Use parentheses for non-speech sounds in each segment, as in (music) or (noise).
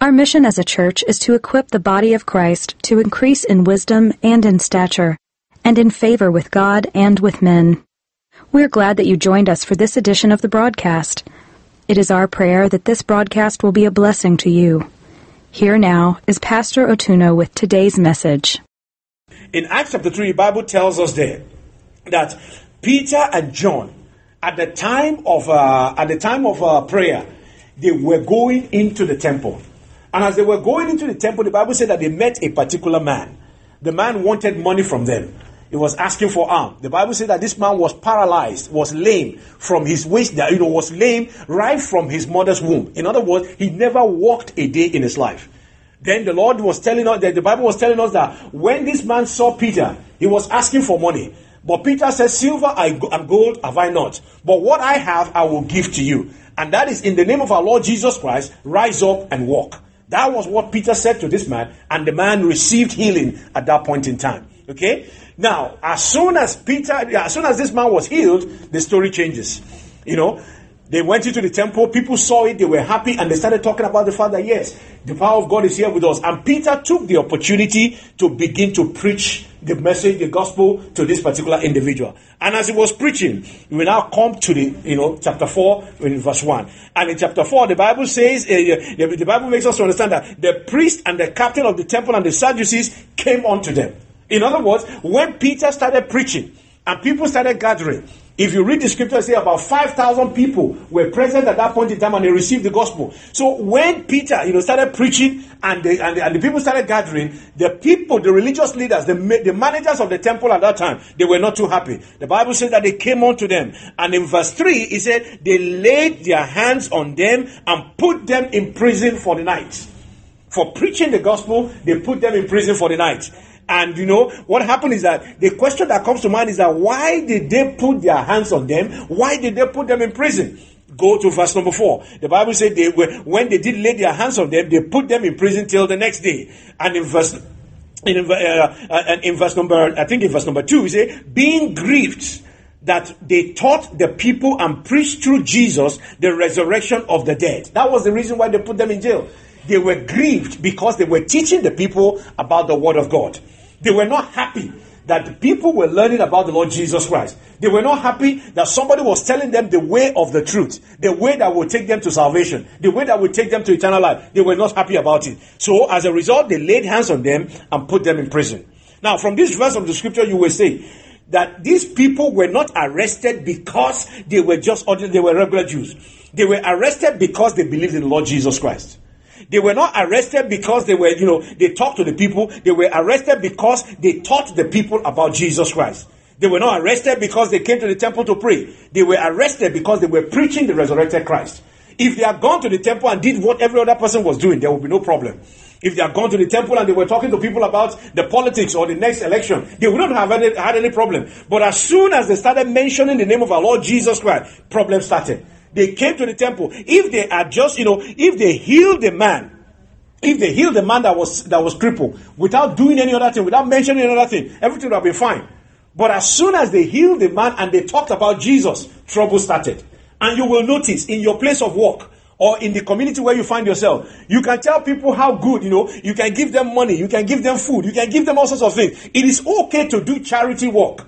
Our mission as a church is to equip the body of Christ to increase in wisdom and in stature, and in favor with God and with men. We're glad that you joined us for this edition of the broadcast. It is our prayer that this broadcast will be a blessing to you. Here now is Pastor Otuno with today's message. In Acts chapter 3, the Bible tells us there that Peter and John, at the time of, uh, at the time of uh, prayer, they were going into the temple. And as they were going into the temple, the Bible said that they met a particular man. The man wanted money from them. He was asking for alms. The Bible said that this man was paralyzed, was lame from his waist, that you know, was lame right from his mother's womb. In other words, he never walked a day in his life. Then the Lord was telling us that the Bible was telling us that when this man saw Peter, he was asking for money. But Peter said, Silver and gold have I not, but what I have I will give to you. And that is in the name of our Lord Jesus Christ, rise up and walk. That was what Peter said to this man, and the man received healing at that point in time. Okay? Now, as soon as Peter, as soon as this man was healed, the story changes. You know, they went into the temple, people saw it, they were happy, and they started talking about the fact that yes, the power of God is here with us. And Peter took the opportunity to begin to preach the message, the gospel to this particular individual. And as he was preaching, we now come to the, you know, chapter 4, in verse 1. And in chapter 4, the Bible says, uh, the, Bible makes us to understand that the priest and the captain of the temple and the Sadducees came unto them. In other words, when Peter started preaching and people started gathering, if you read the scripture, say about 5,000 people were present at that point in time and they received the gospel. So when Peter, you know, started preaching and the, and the, and the people started gathering, the people, the religious leaders, the, the managers of the temple at that time, they were not too happy. The Bible says that they came unto them. And in verse 3, it said, they laid their hands on them and put them in prison for the night. For preaching the gospel, they put them in prison for the night. And you know, what happened is that the question that comes to mind is that why did they put their hands on them? Why did they put them in prison? Go to verse number four. The Bible said they were, when they did lay their hands on them, they put them in prison till the next day. And in verse, in, uh, uh, in verse number, I think in verse number two, we say, being grieved that they taught the people and preached through Jesus the resurrection of the dead. That was the reason why they put them in jail. They were grieved because they were teaching the people about the word of God. They were not happy that the people were learning about the Lord Jesus Christ. They were not happy that somebody was telling them the way of the truth, the way that will take them to salvation, the way that will take them to eternal life. They were not happy about it. So, as a result, they laid hands on them and put them in prison. Now, from this verse of the scripture, you will say that these people were not arrested because they were just ordinary, they were regular Jews. They were arrested because they believed in the Lord Jesus Christ. They were not arrested because they were, you know, they talked to the people. They were arrested because they taught the people about Jesus Christ. They were not arrested because they came to the temple to pray. They were arrested because they were preaching the resurrected Christ. If they had gone to the temple and did what every other person was doing, there would be no problem. If they had gone to the temple and they were talking to people about the politics or the next election, they would not have any, had any problem. But as soon as they started mentioning the name of our Lord Jesus Christ, problems started. They came to the temple. If they are just, you know, if they heal the man, if they heal the man that was that was crippled without doing any other thing, without mentioning any other thing, everything would have been fine. But as soon as they healed the man and they talked about Jesus, trouble started. And you will notice in your place of work or in the community where you find yourself, you can tell people how good, you know, you can give them money, you can give them food, you can give them all sorts of things. It is okay to do charity work.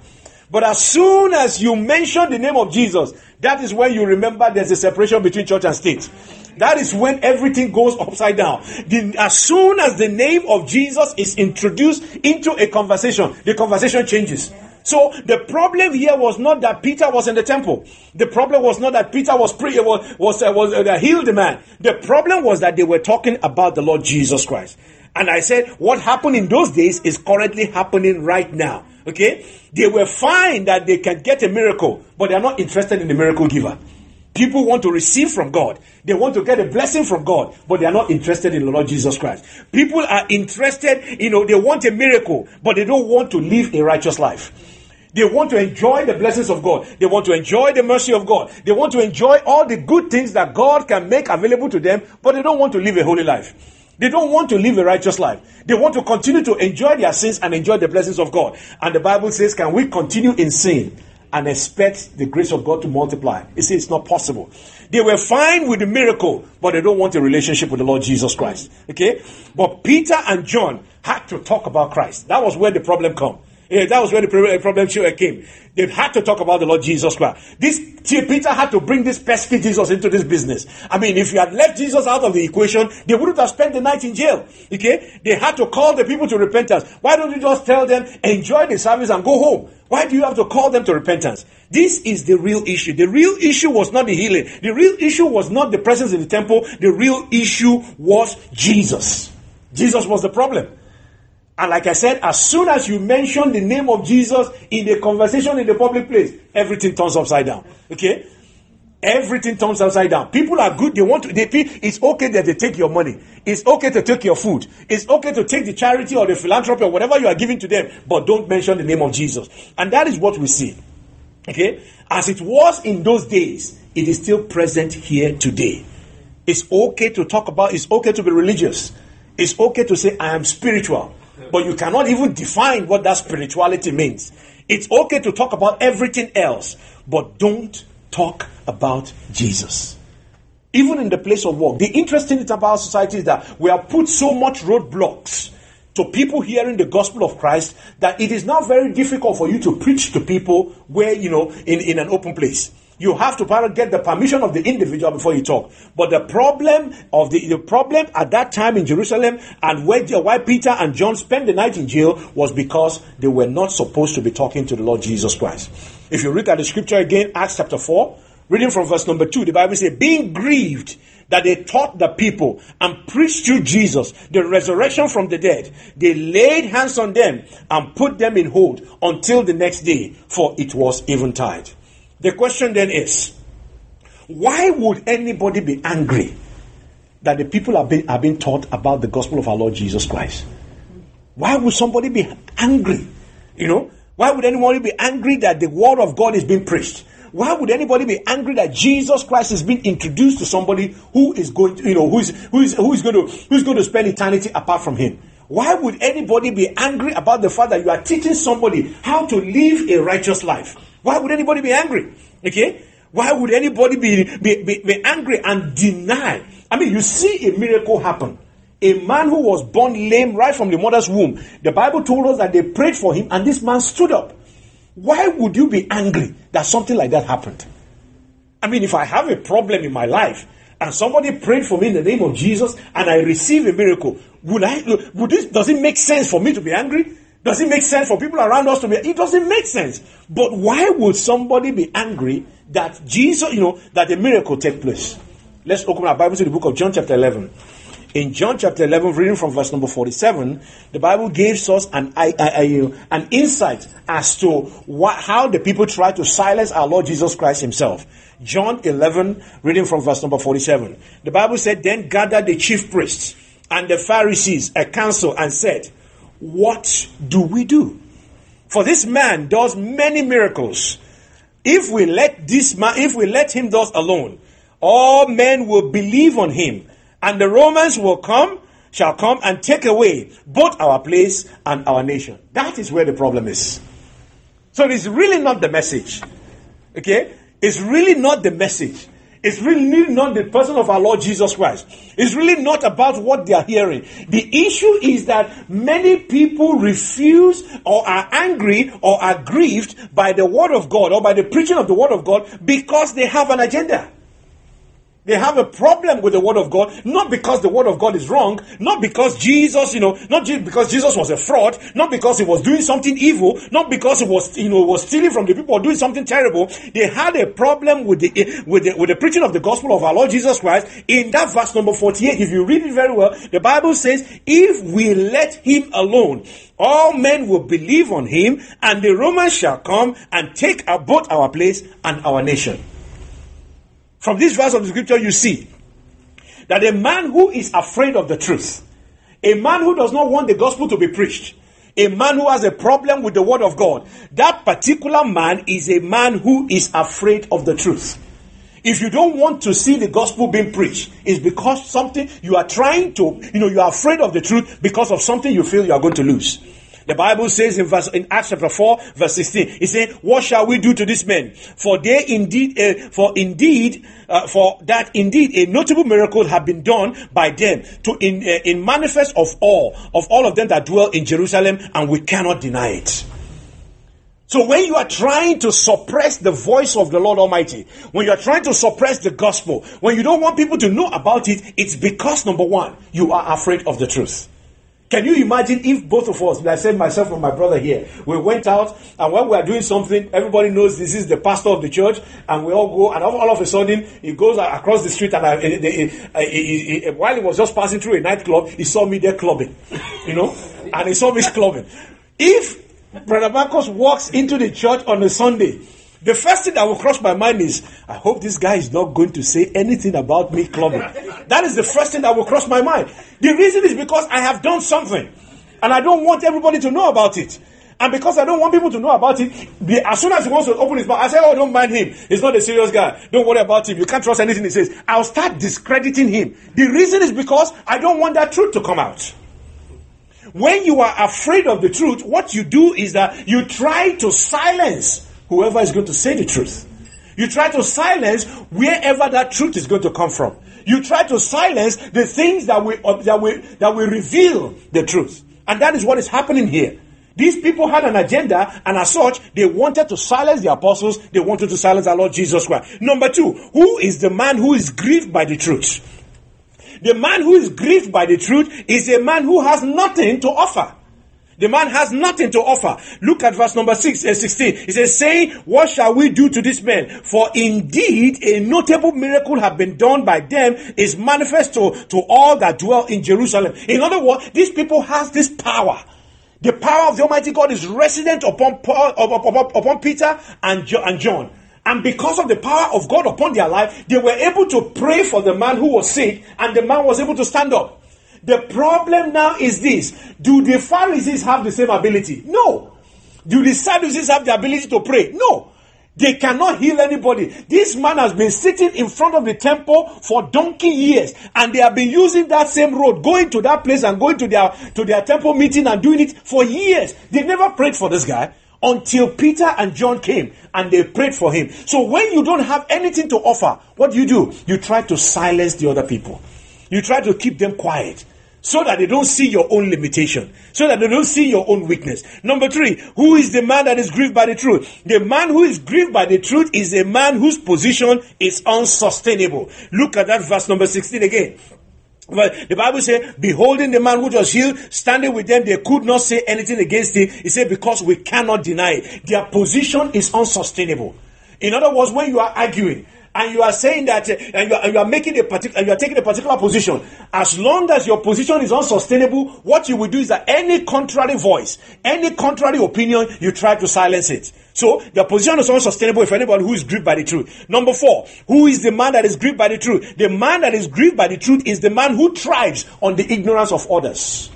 But as soon as you mention the name of Jesus, that is when you remember there's a separation between church and state. That is when everything goes upside down. The, as soon as the name of Jesus is introduced into a conversation, the conversation changes. So the problem here was not that Peter was in the temple. The problem was not that Peter was pre- was was, uh, was uh, healed the man. The problem was that they were talking about the Lord Jesus Christ. And I said, what happened in those days is currently happening right now. Okay? They were fine that they can get a miracle, but they are not interested in the miracle giver. People want to receive from God. They want to get a blessing from God, but they are not interested in the Lord Jesus Christ. People are interested, you know, they want a miracle, but they don't want to live a righteous life. They want to enjoy the blessings of God. They want to enjoy the mercy of God. They want to enjoy all the good things that God can make available to them, but they don't want to live a holy life. They don't want to live a righteous life. They want to continue to enjoy their sins and enjoy the blessings of God. And the Bible says, Can we continue in sin and expect the grace of God to multiply? You see, it's not possible. They were fine with the miracle, but they don't want a relationship with the Lord Jesus Christ. Okay? But Peter and John had to talk about Christ. That was where the problem came. Yeah, that was where the problem uh, uh, came. They had to talk about the Lord Jesus Christ. This Peter had to bring this pesky Jesus into this business. I mean, if you had left Jesus out of the equation, they wouldn't have spent the night in jail. Okay? They had to call the people to repentance. Why don't you just tell them, enjoy the service and go home? Why do you have to call them to repentance? This is the real issue. The real issue was not the healing. The real issue was not the presence in the temple. The real issue was Jesus. Jesus was the problem. And like I said, as soon as you mention the name of Jesus in the conversation in the public place, everything turns upside down. Okay? Everything turns upside down. People are good. They want to, they it's okay that they take your money. It's okay to take your food. It's okay to take the charity or the philanthropy or whatever you are giving to them, but don't mention the name of Jesus. And that is what we see. Okay? As it was in those days, it is still present here today. It's okay to talk about, it's okay to be religious. It's okay to say, I am spiritual but you cannot even define what that spirituality means. It's okay to talk about everything else, but don't talk about Jesus. Even in the place of work. The interesting thing about society is that we have put so much roadblocks to people hearing the gospel of Christ that it is now very difficult for you to preach to people where, you know, in, in an open place you have to get the permission of the individual before you talk. But the problem of the, the problem at that time in Jerusalem and where, why Peter and John spent the night in jail was because they were not supposed to be talking to the Lord Jesus Christ. If you look at the scripture again, Acts chapter 4, reading from verse number 2, the Bible says, being grieved that they taught the people and preached to Jesus, the resurrection from the dead. They laid hands on them and put them in hold until the next day, for it was eventide. The question then is why would anybody be angry that the people are being, are being taught about the gospel of our Lord Jesus Christ? Why would somebody be angry? You know, why would anybody be angry that the word of God is being preached? Why would anybody be angry that Jesus Christ is being introduced to somebody who is going to, you know, who is, who is, who is going to, who is going to spend eternity apart from him? Why would anybody be angry about the fact that you are teaching somebody how to live a righteous life? Why would anybody be angry? Okay? Why would anybody be, be, be, be angry and deny? I mean, you see a miracle happen. A man who was born lame right from the mother's womb. The Bible told us that they prayed for him and this man stood up. Why would you be angry that something like that happened? I mean, if I have a problem in my life and somebody prayed for me in the name of Jesus and I receive a miracle, would I, would this, does it make sense for me to be angry? Does it make sense for people around us to be? It doesn't make sense. But why would somebody be angry that Jesus, you know, that a miracle take place? Let's open our Bible to the book of John, chapter 11. In John chapter 11, reading from verse number 47, the Bible gives us an, an insight as to what, how the people try to silence our Lord Jesus Christ himself. John 11, reading from verse number 47. The Bible said, Then gathered the chief priests and the Pharisees a council and said, what do we do? For this man does many miracles. If we let this man, if we let him thus alone, all men will believe on him, and the Romans will come, shall come and take away both our place and our nation. That is where the problem is. So it is really not the message. Okay? It's really not the message. It's really not the person of our Lord Jesus Christ. It's really not about what they are hearing. The issue is that many people refuse or are angry or are grieved by the Word of God or by the preaching of the Word of God because they have an agenda. They have a problem with the word of God, not because the word of God is wrong, not because Jesus, you know, not because Jesus was a fraud, not because he was doing something evil, not because he was, you know, was stealing from the people or doing something terrible. They had a problem with the, with the, with the preaching of the gospel of our Lord Jesus Christ. In that verse number 48, if you read it very well, the Bible says, if we let him alone, all men will believe on him and the Romans shall come and take both our place and our nation. From this verse of the scripture, you see that a man who is afraid of the truth, a man who does not want the gospel to be preached, a man who has a problem with the word of God, that particular man is a man who is afraid of the truth. If you don't want to see the gospel being preached, it's because something you are trying to, you know, you are afraid of the truth because of something you feel you are going to lose. The Bible says in verse in Acts chapter 4, verse 16, it said, What shall we do to this men? For they indeed, uh, for indeed, uh, for that indeed a notable miracle had been done by them to in, uh, in manifest of all, of all of them that dwell in Jerusalem, and we cannot deny it. So when you are trying to suppress the voice of the Lord Almighty, when you are trying to suppress the gospel, when you don't want people to know about it, it's because number one, you are afraid of the truth. Can you imagine if both of us, like I said, myself and my brother here, we went out and when we are doing something, everybody knows this is the pastor of the church, and we all go, and all of a sudden he goes across the street, and I, while he was just passing through a nightclub, he saw me there clubbing, (laughs) you know, and he saw me clubbing. If Brother Marcus walks into the church on a Sunday. The first thing that will cross my mind is, I hope this guy is not going to say anything about me clubbing. that is the first thing that will cross my mind. The reason is because I have done something. And I don't want everybody to know about it. And because I don't want people to know about it, as soon as he wants to open his mouth, I say, Oh, don't mind him. He's not a serious guy. Don't worry about him. You can't trust anything he says. I'll start discrediting him. The reason is because I don't want that truth to come out. When you are afraid of the truth, what you do is that you try to silence whoever is going to say the truth. You try to silence wherever that truth is going to come from. You try to silence the things that will, uh, that will, that will reveal the truth. And that is what is happening here. These people had an agenda, and as such, they wanted to silence the apostles. They wanted to silence our Lord Jesus Christ. Number two, who is the man who is grieved by the truth? The man who is grieved by the truth is a man who has nothing to offer. The man has nothing to offer. Look at verse number six, uh, 16. He says, saying, What shall we do to this man? For indeed a notable miracle have been done by them is manifest to, to all that dwell in Jerusalem. In other words, these people has this power. The power of the Almighty God is resident upon Paul, upon, upon Peter and, and John. And because of the power of God upon their life, they were able to pray for the man who was sick, and the man was able to stand up. The problem now is this Do the Pharisees have the same ability? No. Do the Sadducees have the ability to pray? No. They cannot heal anybody. This man has been sitting in front of the temple for donkey years, and they have been using that same road, going to that place and going to their to their temple meeting and doing it for years. They never prayed for this guy until Peter and John came and they prayed for him. So when you don't have anything to offer, what do you do? You try to silence the other people. You try to keep them quiet so that they don't see your own limitation, so that they don't see your own weakness. Number three, who is the man that is grieved by the truth? The man who is grieved by the truth is a man whose position is unsustainable. Look at that verse number 16 again. But the Bible says, beholding the man who was healed, standing with them, they could not say anything against him. He said, because we cannot deny it. Their position is unsustainable. In other words, when you are arguing, and you are saying that uh, and you are, you are making a particular you are taking a particular position. As long as your position is unsustainable what you will do is that any contrary voice any contrary opinion you try to silence it. So your position is unsustainable if anybody who is grieved by the truth. Number four who is the man that is grieved by the truth? The man that is grieved by the truth is the man who thrives on the ignorance of others.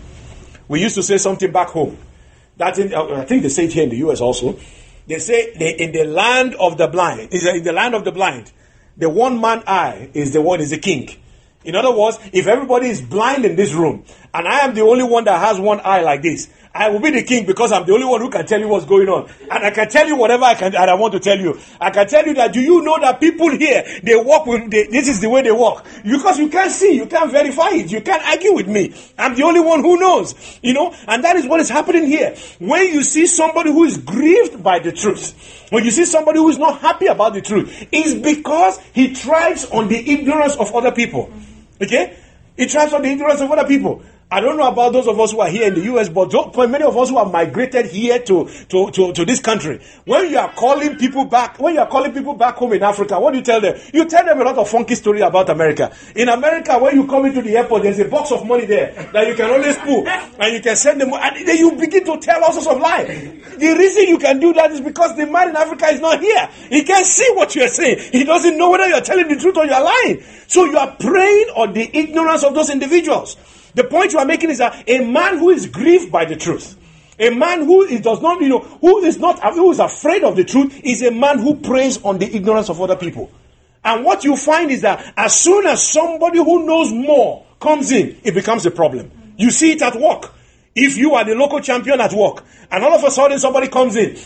We used to say something back home. That in, uh, i think they say it here in the us also. They say they, in the land of the blind is in the land of the blind the one man eye is the one is the king. In other words, if everybody is blind in this room and I am the only one that has one eye like this, I will be the king because I'm the only one who can tell you what's going on. And I can tell you whatever I can and I want to tell you. I can tell you that do you know that people here they walk with they, this is the way they walk. Because you can't see, you can't verify it, you can't argue with me. I'm the only one who knows. You know, and that is what is happening here. When you see somebody who is grieved by the truth, when you see somebody who is not happy about the truth, it's because he thrives on the ignorance of other people. Okay? He thrives on the ignorance of other people. I don't know about those of us who are here in the US, but for many of us who have migrated here to, to, to, to, this country, when you are calling people back, when you are calling people back home in Africa, what do you tell them? You tell them a lot of funky story about America. In America, when you come into the airport, there's a box of money there that you can always pull and you can send them, and then you begin to tell all sorts of lies. The reason you can do that is because the man in Africa is not here. He can't see what you're saying. He doesn't know whether you're telling the truth or you're lying. So you are preying on the ignorance of those individuals. The point you are making is that a man who is grieved by the truth, a man who is, does not, you know, who is not, who is afraid of the truth, is a man who preys on the ignorance of other people. And what you find is that as soon as somebody who knows more comes in, it becomes a problem. You see it at work. If you are the local champion at work, and all of a sudden somebody comes in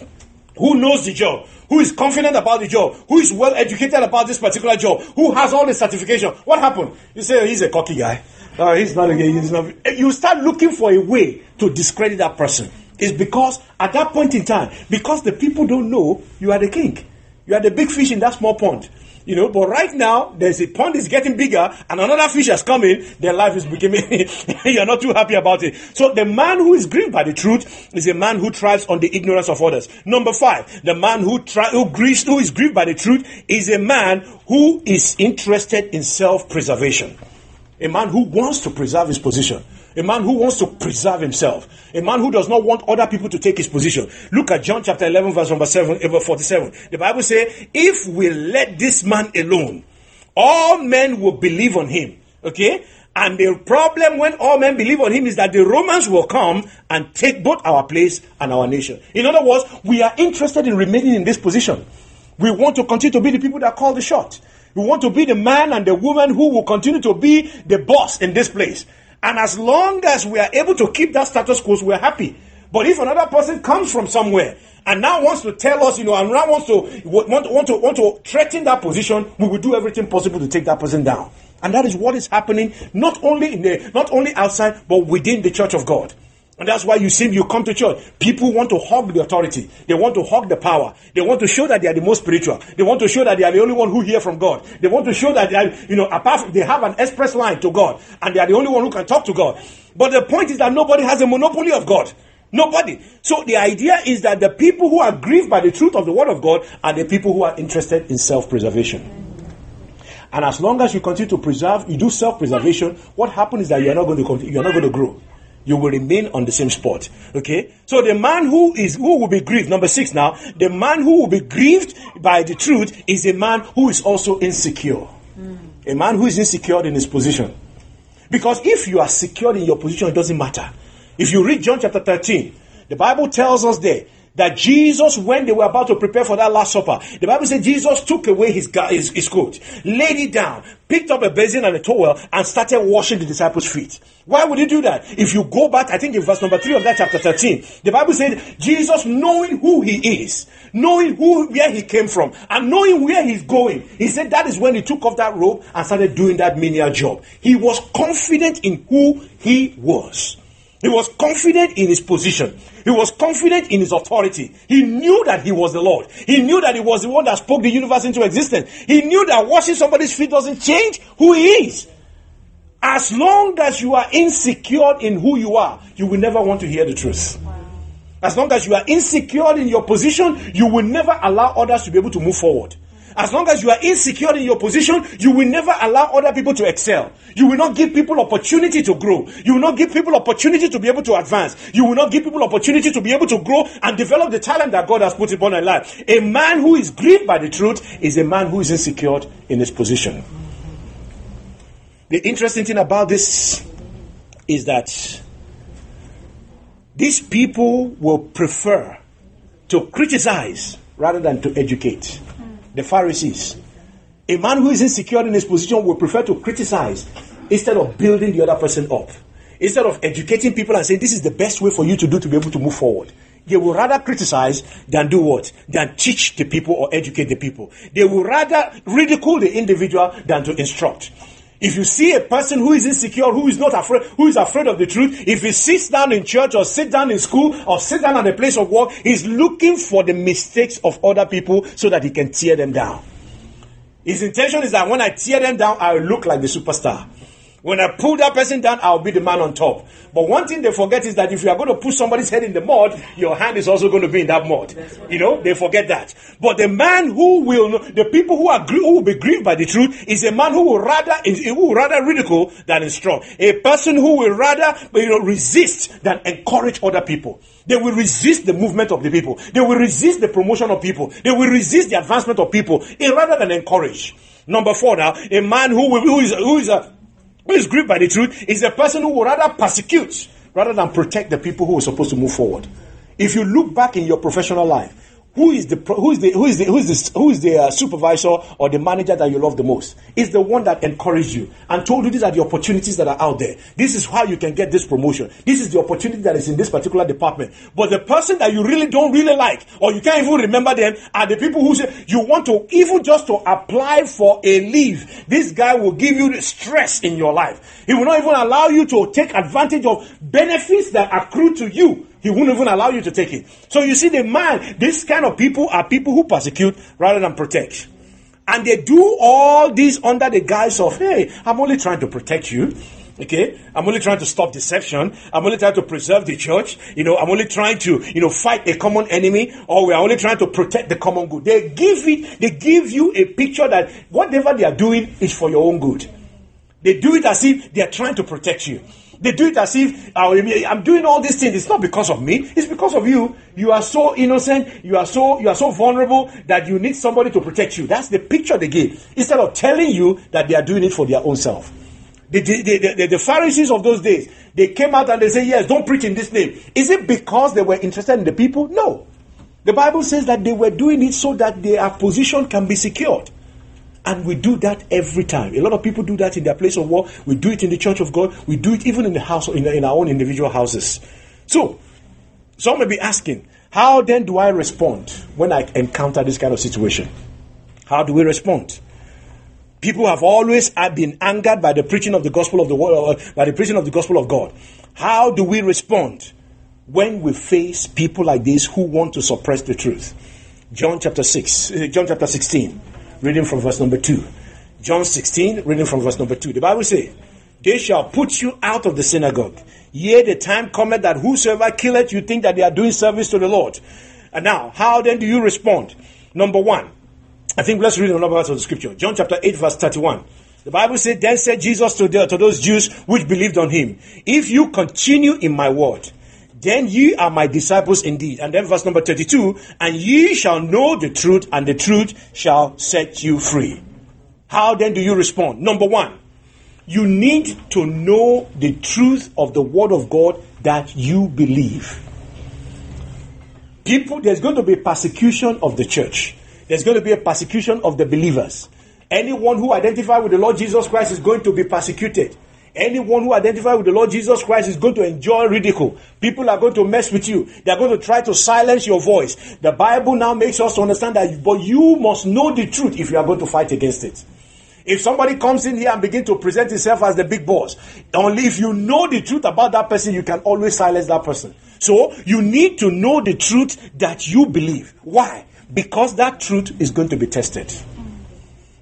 who knows the job, who is confident about the job, who is well educated about this particular job, who has all the certification, what happened? You say, oh, he's a cocky guy. Uh, he's not again. He's not. You start looking for a way to discredit that person. It's because at that point in time, because the people don't know you are the king, you are the big fish in that small pond. You know, but right now there's a pond is getting bigger and another fish has come in. Their life is becoming. (laughs) you're not too happy about it. So the man who is grieved by the truth is a man who thrives on the ignorance of others. Number five, the man who try, who grieves who is grieved by the truth is a man who is interested in self-preservation. A man who wants to preserve his position. A man who wants to preserve himself. A man who does not want other people to take his position. Look at John chapter 11, verse number 7, eh, 47. The Bible says, If we let this man alone, all men will believe on him. Okay? And the problem when all men believe on him is that the Romans will come and take both our place and our nation. In other words, we are interested in remaining in this position. We want to continue to be the people that call the shot. We want to be the man and the woman who will continue to be the boss in this place. And as long as we are able to keep that status quo, we're happy. But if another person comes from somewhere and now wants to tell us, you know, and now wants to want, want to want to threaten that position, we will do everything possible to take that person down. And that is what is happening not only in the not only outside but within the church of God. And that's why you see, you come to church. People want to hug the authority. They want to hug the power. They want to show that they are the most spiritual. They want to show that they are the only one who hear from God. They want to show that they are, you know, apart from, they have an express line to God. And they are the only one who can talk to God. But the point is that nobody has a monopoly of God. Nobody. So the idea is that the people who are grieved by the truth of the word of God are the people who are interested in self-preservation. And as long as you continue to preserve, you do self-preservation, what happens is that you are not going to you are not going to grow you will remain on the same spot. Okay? So the man who is who will be grieved, number six now, the man who will be grieved by the truth is a man who is also insecure. Mm. A man who is insecure in his position. Because if you are secure in your position, it doesn't matter. If you read John chapter 13, the Bible tells us there that Jesus, when they were about to prepare for that Last Supper, the Bible said Jesus took away his, his, his coat, laid it down, picked up a basin and a towel, and started washing the disciples' feet. Why would he do that? If you go back, I think in verse number 3 of that chapter 13, the Bible said Jesus, knowing who he is, knowing who where he came from, and knowing where he's going, he said that is when he took off that robe and started doing that menial job. He was confident in who he was. He was confident in his position. He was confident in his authority. He knew that he was the Lord. He knew that he was the one that spoke the universe into existence. He knew that washing somebody's feet doesn't change who he is. As long as you are insecure in who you are, you will never want to hear the truth. As long as you are insecure in your position, you will never allow others to be able to move forward. As long as you are insecure in your position, you will never allow other people to excel. You will not give people opportunity to grow. You will not give people opportunity to be able to advance. You will not give people opportunity to be able to grow and develop the talent that God has put upon their life. A man who is grieved by the truth is a man who is insecure in his position. The interesting thing about this is that these people will prefer to criticize rather than to educate the Pharisees. A man who is insecure in his position will prefer to criticize instead of building the other person up. Instead of educating people and saying this is the best way for you to do to be able to move forward. They will rather criticize than do what? Than teach the people or educate the people. They will rather ridicule the individual than to instruct. If you see a person who is insecure, who is not afraid, who is afraid of the truth, if he sits down in church or sit down in school or sit down at a place of work, he's looking for the mistakes of other people so that he can tear them down. His intention is that when I tear them down, I will look like the superstar. When I pull that person down, I'll be the man on top. But one thing they forget is that if you are going to put somebody's head in the mud, your hand is also going to be in that mud. You know, they forget that. But the man who will, the people who are who will be grieved by the truth, is a man who will rather who will rather ridicule than instruct. A person who will rather you know resist than encourage other people. They will resist the movement of the people. They will resist the promotion of people. They will resist the advancement of people, eh, rather than encourage. Number four now, a man who, will, who is who is a who is gripped by the truth is a person who will rather persecute rather than protect the people who are supposed to move forward. If you look back in your professional life, who is the who is the who is the who is the, who is the uh, supervisor or the manager that you love the most? Is the one that encouraged you and told you these are the opportunities that are out there. This is how you can get this promotion. This is the opportunity that is in this particular department. But the person that you really don't really like or you can't even remember them are the people who say you want to even just to apply for a leave. This guy will give you stress in your life. He will not even allow you to take advantage of benefits that accrue to you he won't even allow you to take it. So you see, the man, this kind of people are people who persecute rather than protect. And they do all this under the guise of, hey, I'm only trying to protect you. Okay, I'm only trying to stop deception. I'm only trying to preserve the church. You know, I'm only trying to, you know, fight a common enemy, or we are only trying to protect the common good. They give it, they give you a picture that whatever they are doing is for your own good. They do it as if they are trying to protect you. They do it as if oh, I'm doing all these things. It's not because of me. It's because of you. You are so innocent. You are so you are so vulnerable that you need somebody to protect you. That's the picture they give. Instead of telling you that they are doing it for their own self. The, the, the, the, Pharisees of those days, they came out and they say, Yes, don't preach in this name. Is it because they were interested in the people? No. The Bible says that they were doing it so that their position can be secured. And we do that every time. A lot of people do that in their place of work. We do it in the church of God. We do it even in the house, in, in our own individual houses. So, some may be asking, how then do I respond when I encounter this kind of situation? How do we respond? People have always been angered by the preaching of the gospel of the world, by the preaching of the gospel of God. How do we respond when we face people like this who want to suppress the truth? John chapter 6, uh, John chapter 16 reading from verse number 2. John 16, reading from verse number 2. The Bible says, They shall put you out of the synagogue. Yea, the time cometh that whosoever killeth you think that they are doing service to the Lord. And now, how then do you respond? Number one, I think let's read another verse of the scripture. John chapter 8, verse 31. The Bible said, Then said Jesus to, the, to those Jews which believed on him, If you continue in my word, then ye are my disciples indeed. And then verse number 32, and ye shall know the truth, and the truth shall set you free. How then do you respond? Number one, you need to know the truth of the word of God that you believe. People, there's going to be persecution of the church. There's going to be a persecution of the believers. Anyone who identifies with the Lord Jesus Christ is going to be persecuted. Anyone who identifies with the Lord Jesus Christ is going to enjoy ridicule. People are going to mess with you. They are going to try to silence your voice. The Bible now makes us understand that, but you must know the truth if you are going to fight against it. If somebody comes in here and begin to present himself as the big boss, only if you know the truth about that person, you can always silence that person. So you need to know the truth that you believe. Why? Because that truth is going to be tested.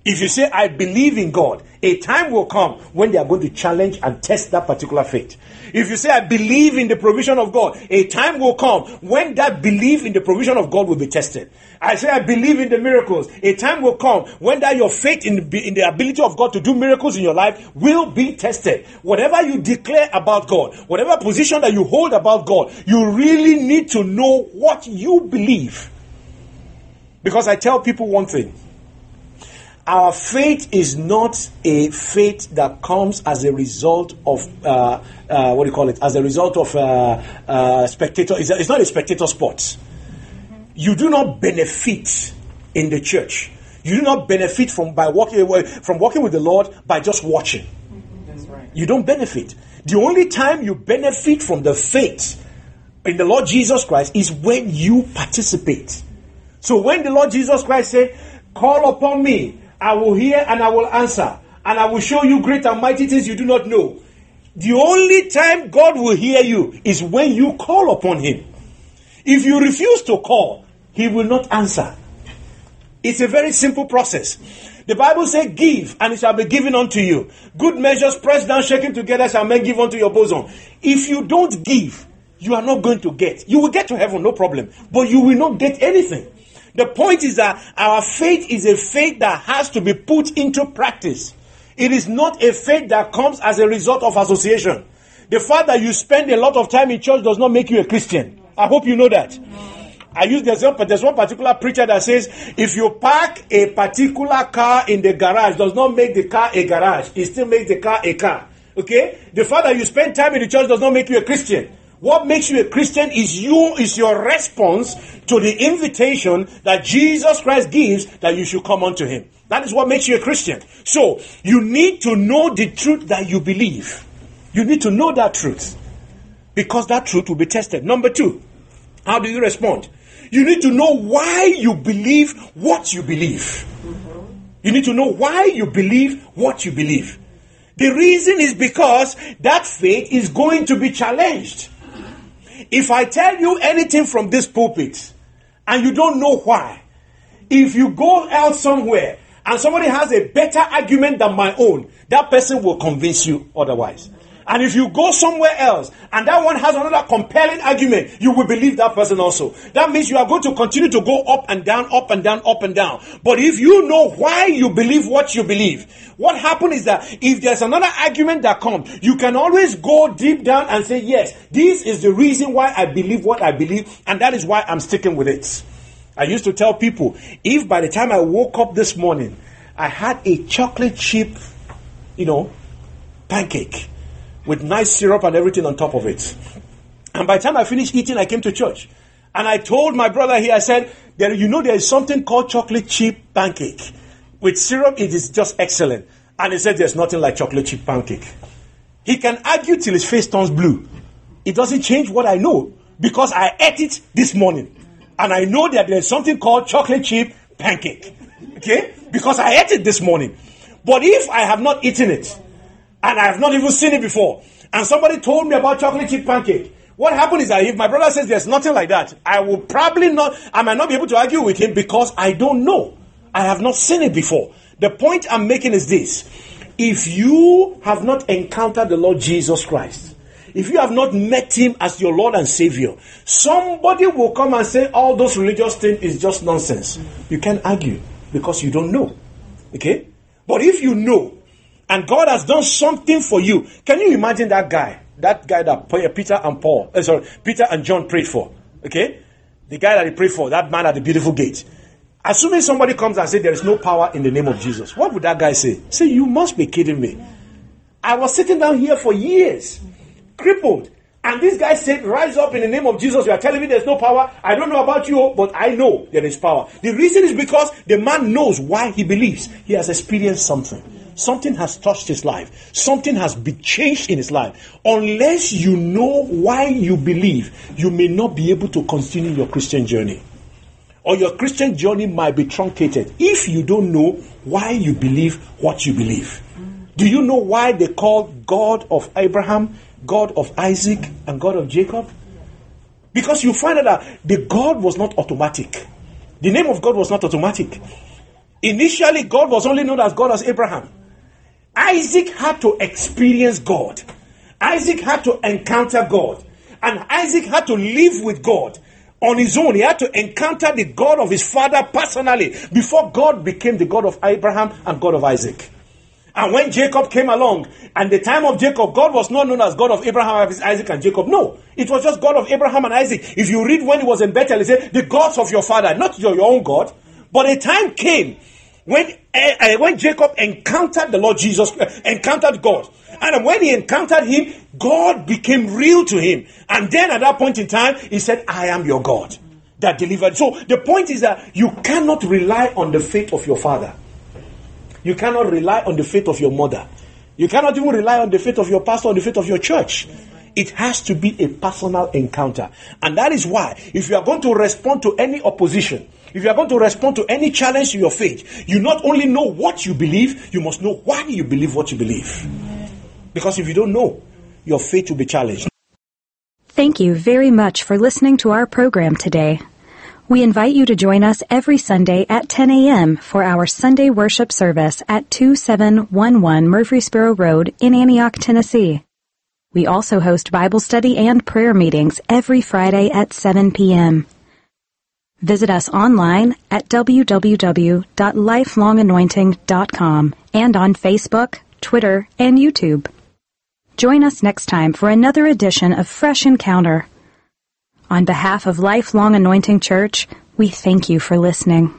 If you say, I believe in God, a time will come when they are going to challenge and test that particular faith. If you say, I believe in the provision of God, a time will come when that belief in the provision of God will be tested. I say, I believe in the miracles. A time will come when that your faith in in the ability of God to do miracles in your life will be tested. Whatever you declare about God, whatever position that you hold about God, you really need to know what you believe. Because I tell people one thing our faith is not a faith that comes as a result of uh, uh, what do you call it? As a result of uh, uh spectator. It's, it's, not a spectator sport. You do not benefit in the church. You do not benefit from by walking away, from walking with the Lord by just watching. Right. You don't benefit. The only time you benefit from the faith in the Lord Jesus Christ is when you participate. So when the Lord Jesus Christ said, "Call upon me." I will hear and I will answer, and I will show you great and mighty things you do not know. The only time God will hear you is when you call upon Him. If you refuse to call, He will not answer. It's a very simple process. The Bible says, Give, and it shall be given unto you. Good measures, pressed down, shaken together, shall men give unto your bosom. If you don't give, you are not going to get. You will get to heaven, no problem, but you will not get anything. The point is that our faith is a faith that has to be put into practice. It is not a faith that comes as a result of association. The fact that you spend a lot of time in church does not make you a Christian. I hope you know that. I use the example. there's one particular preacher that says if you park a particular car in the garage does not make the car a garage. It still makes the car a car. Okay? The fact that you spend time in the church does not make you a Christian. What makes you a Christian is you is your response to the invitation that Jesus Christ gives that you should come unto him. That is what makes you a Christian. So, you need to know the truth that you believe. You need to know that truth. Because that truth will be tested. Number 2, how do you respond? You need to know why you believe what you believe. You need to know why you believe what you believe. The reason is because that faith is going to be challenged. If I tell you anything from this pulpit and you don't know why, if you go out somewhere and somebody has a better argument than my own, that person will convince you otherwise. And if you go somewhere else and that one has another compelling argument, you will believe that person also. That means you are going to continue to go up and down, up and down, up and down. But if you know why you believe what you believe, what happens is that if there's another argument that comes, you can always go deep down and say, yes, this is the reason why I believe what I believe, and that is why I'm sticking with it. I used to tell people, if by the time I woke up this morning, I had a chocolate chip, you know, pancake, with nice syrup and everything on top of it. And by the time I finished eating, I came to church. And I told my brother here, I said, there, you know, there is something called chocolate chip pancake. With syrup, it is just excellent. And he said, there's nothing like chocolate chip pancake. He can argue till his face turns blue. It doesn't change what I know because I ate it this morning. And I know that there's something called chocolate chip pancake. Okay? Because I ate it this morning. But if I have not eaten it, and I have not even seen it before. And somebody told me about chocolate chip pancake. What happened is that if my brother says there's nothing like that, I will probably not, I might not be able to argue with him because I don't know. I have not seen it before. The point I'm making is this. If you have not encountered the Lord Jesus Christ, if you have not met him as your Lord and Savior, somebody will come and say all those religious things is just nonsense. You can't argue because you don't know. Okay? But if you know, and God has done something for you. Can you imagine that guy? That guy that Peter and Paul, uh, sorry, Peter and John prayed for. Okay? The guy that they prayed for, that man at the beautiful gate. Assuming somebody comes and says there is no power in the name of Jesus, what would that guy say? Say, you must be kidding me. I was sitting down here for years, crippled. And this guy said, Rise up in the name of Jesus. You are telling me there's no power. I don't know about you, but I know there is power. The reason is because the man knows why he believes. He has experienced something. Something has touched his life. Something has been changed in his life. Unless you know why you believe, you may not be able to continue your Christian journey. Or your Christian journey might be truncated if you don't know why you believe what you believe. Do you know why they call God of Abraham, God of Isaac, and God of Jacob? Because you find out that the God was not automatic. The name of God was not automatic. Initially, God was only known as God as Abraham. Isaac had to experience God. Isaac had to encounter God. And Isaac had to live with God on his own. He had to encounter the God of his father personally before God became the God of Abraham and God of Isaac. And when Jacob came along, and the time of Jacob, God was not known as God of Abraham, Isaac, and Jacob. No, it was just God of Abraham and Isaac. If you read when he was in Bethel, he said, The gods of your father, not your, your own God. But a time came when uh, when Jacob encountered the Lord Jesus, uh, encountered God, and when he encountered him, God became real to him. And then at that point in time, he said, "I am your God that delivered." So the point is that you cannot rely on the faith of your father. You cannot rely on the faith of your mother. You cannot even rely on the faith of your pastor or the faith of your church. It has to be a personal encounter. And that is why, if you are going to respond to any opposition, if you are going to respond to any challenge to your faith, you not only know what you believe, you must know why you believe what you believe. Because if you don't know, your faith will be challenged. Thank you very much for listening to our program today. We invite you to join us every Sunday at 10 a.m. for our Sunday worship service at 2711 Murfreesboro Road in Antioch, Tennessee. We also host Bible study and prayer meetings every Friday at 7 p.m. Visit us online at www.lifelonganointing.com and on Facebook, Twitter, and YouTube. Join us next time for another edition of Fresh Encounter. On behalf of Lifelong Anointing Church, we thank you for listening.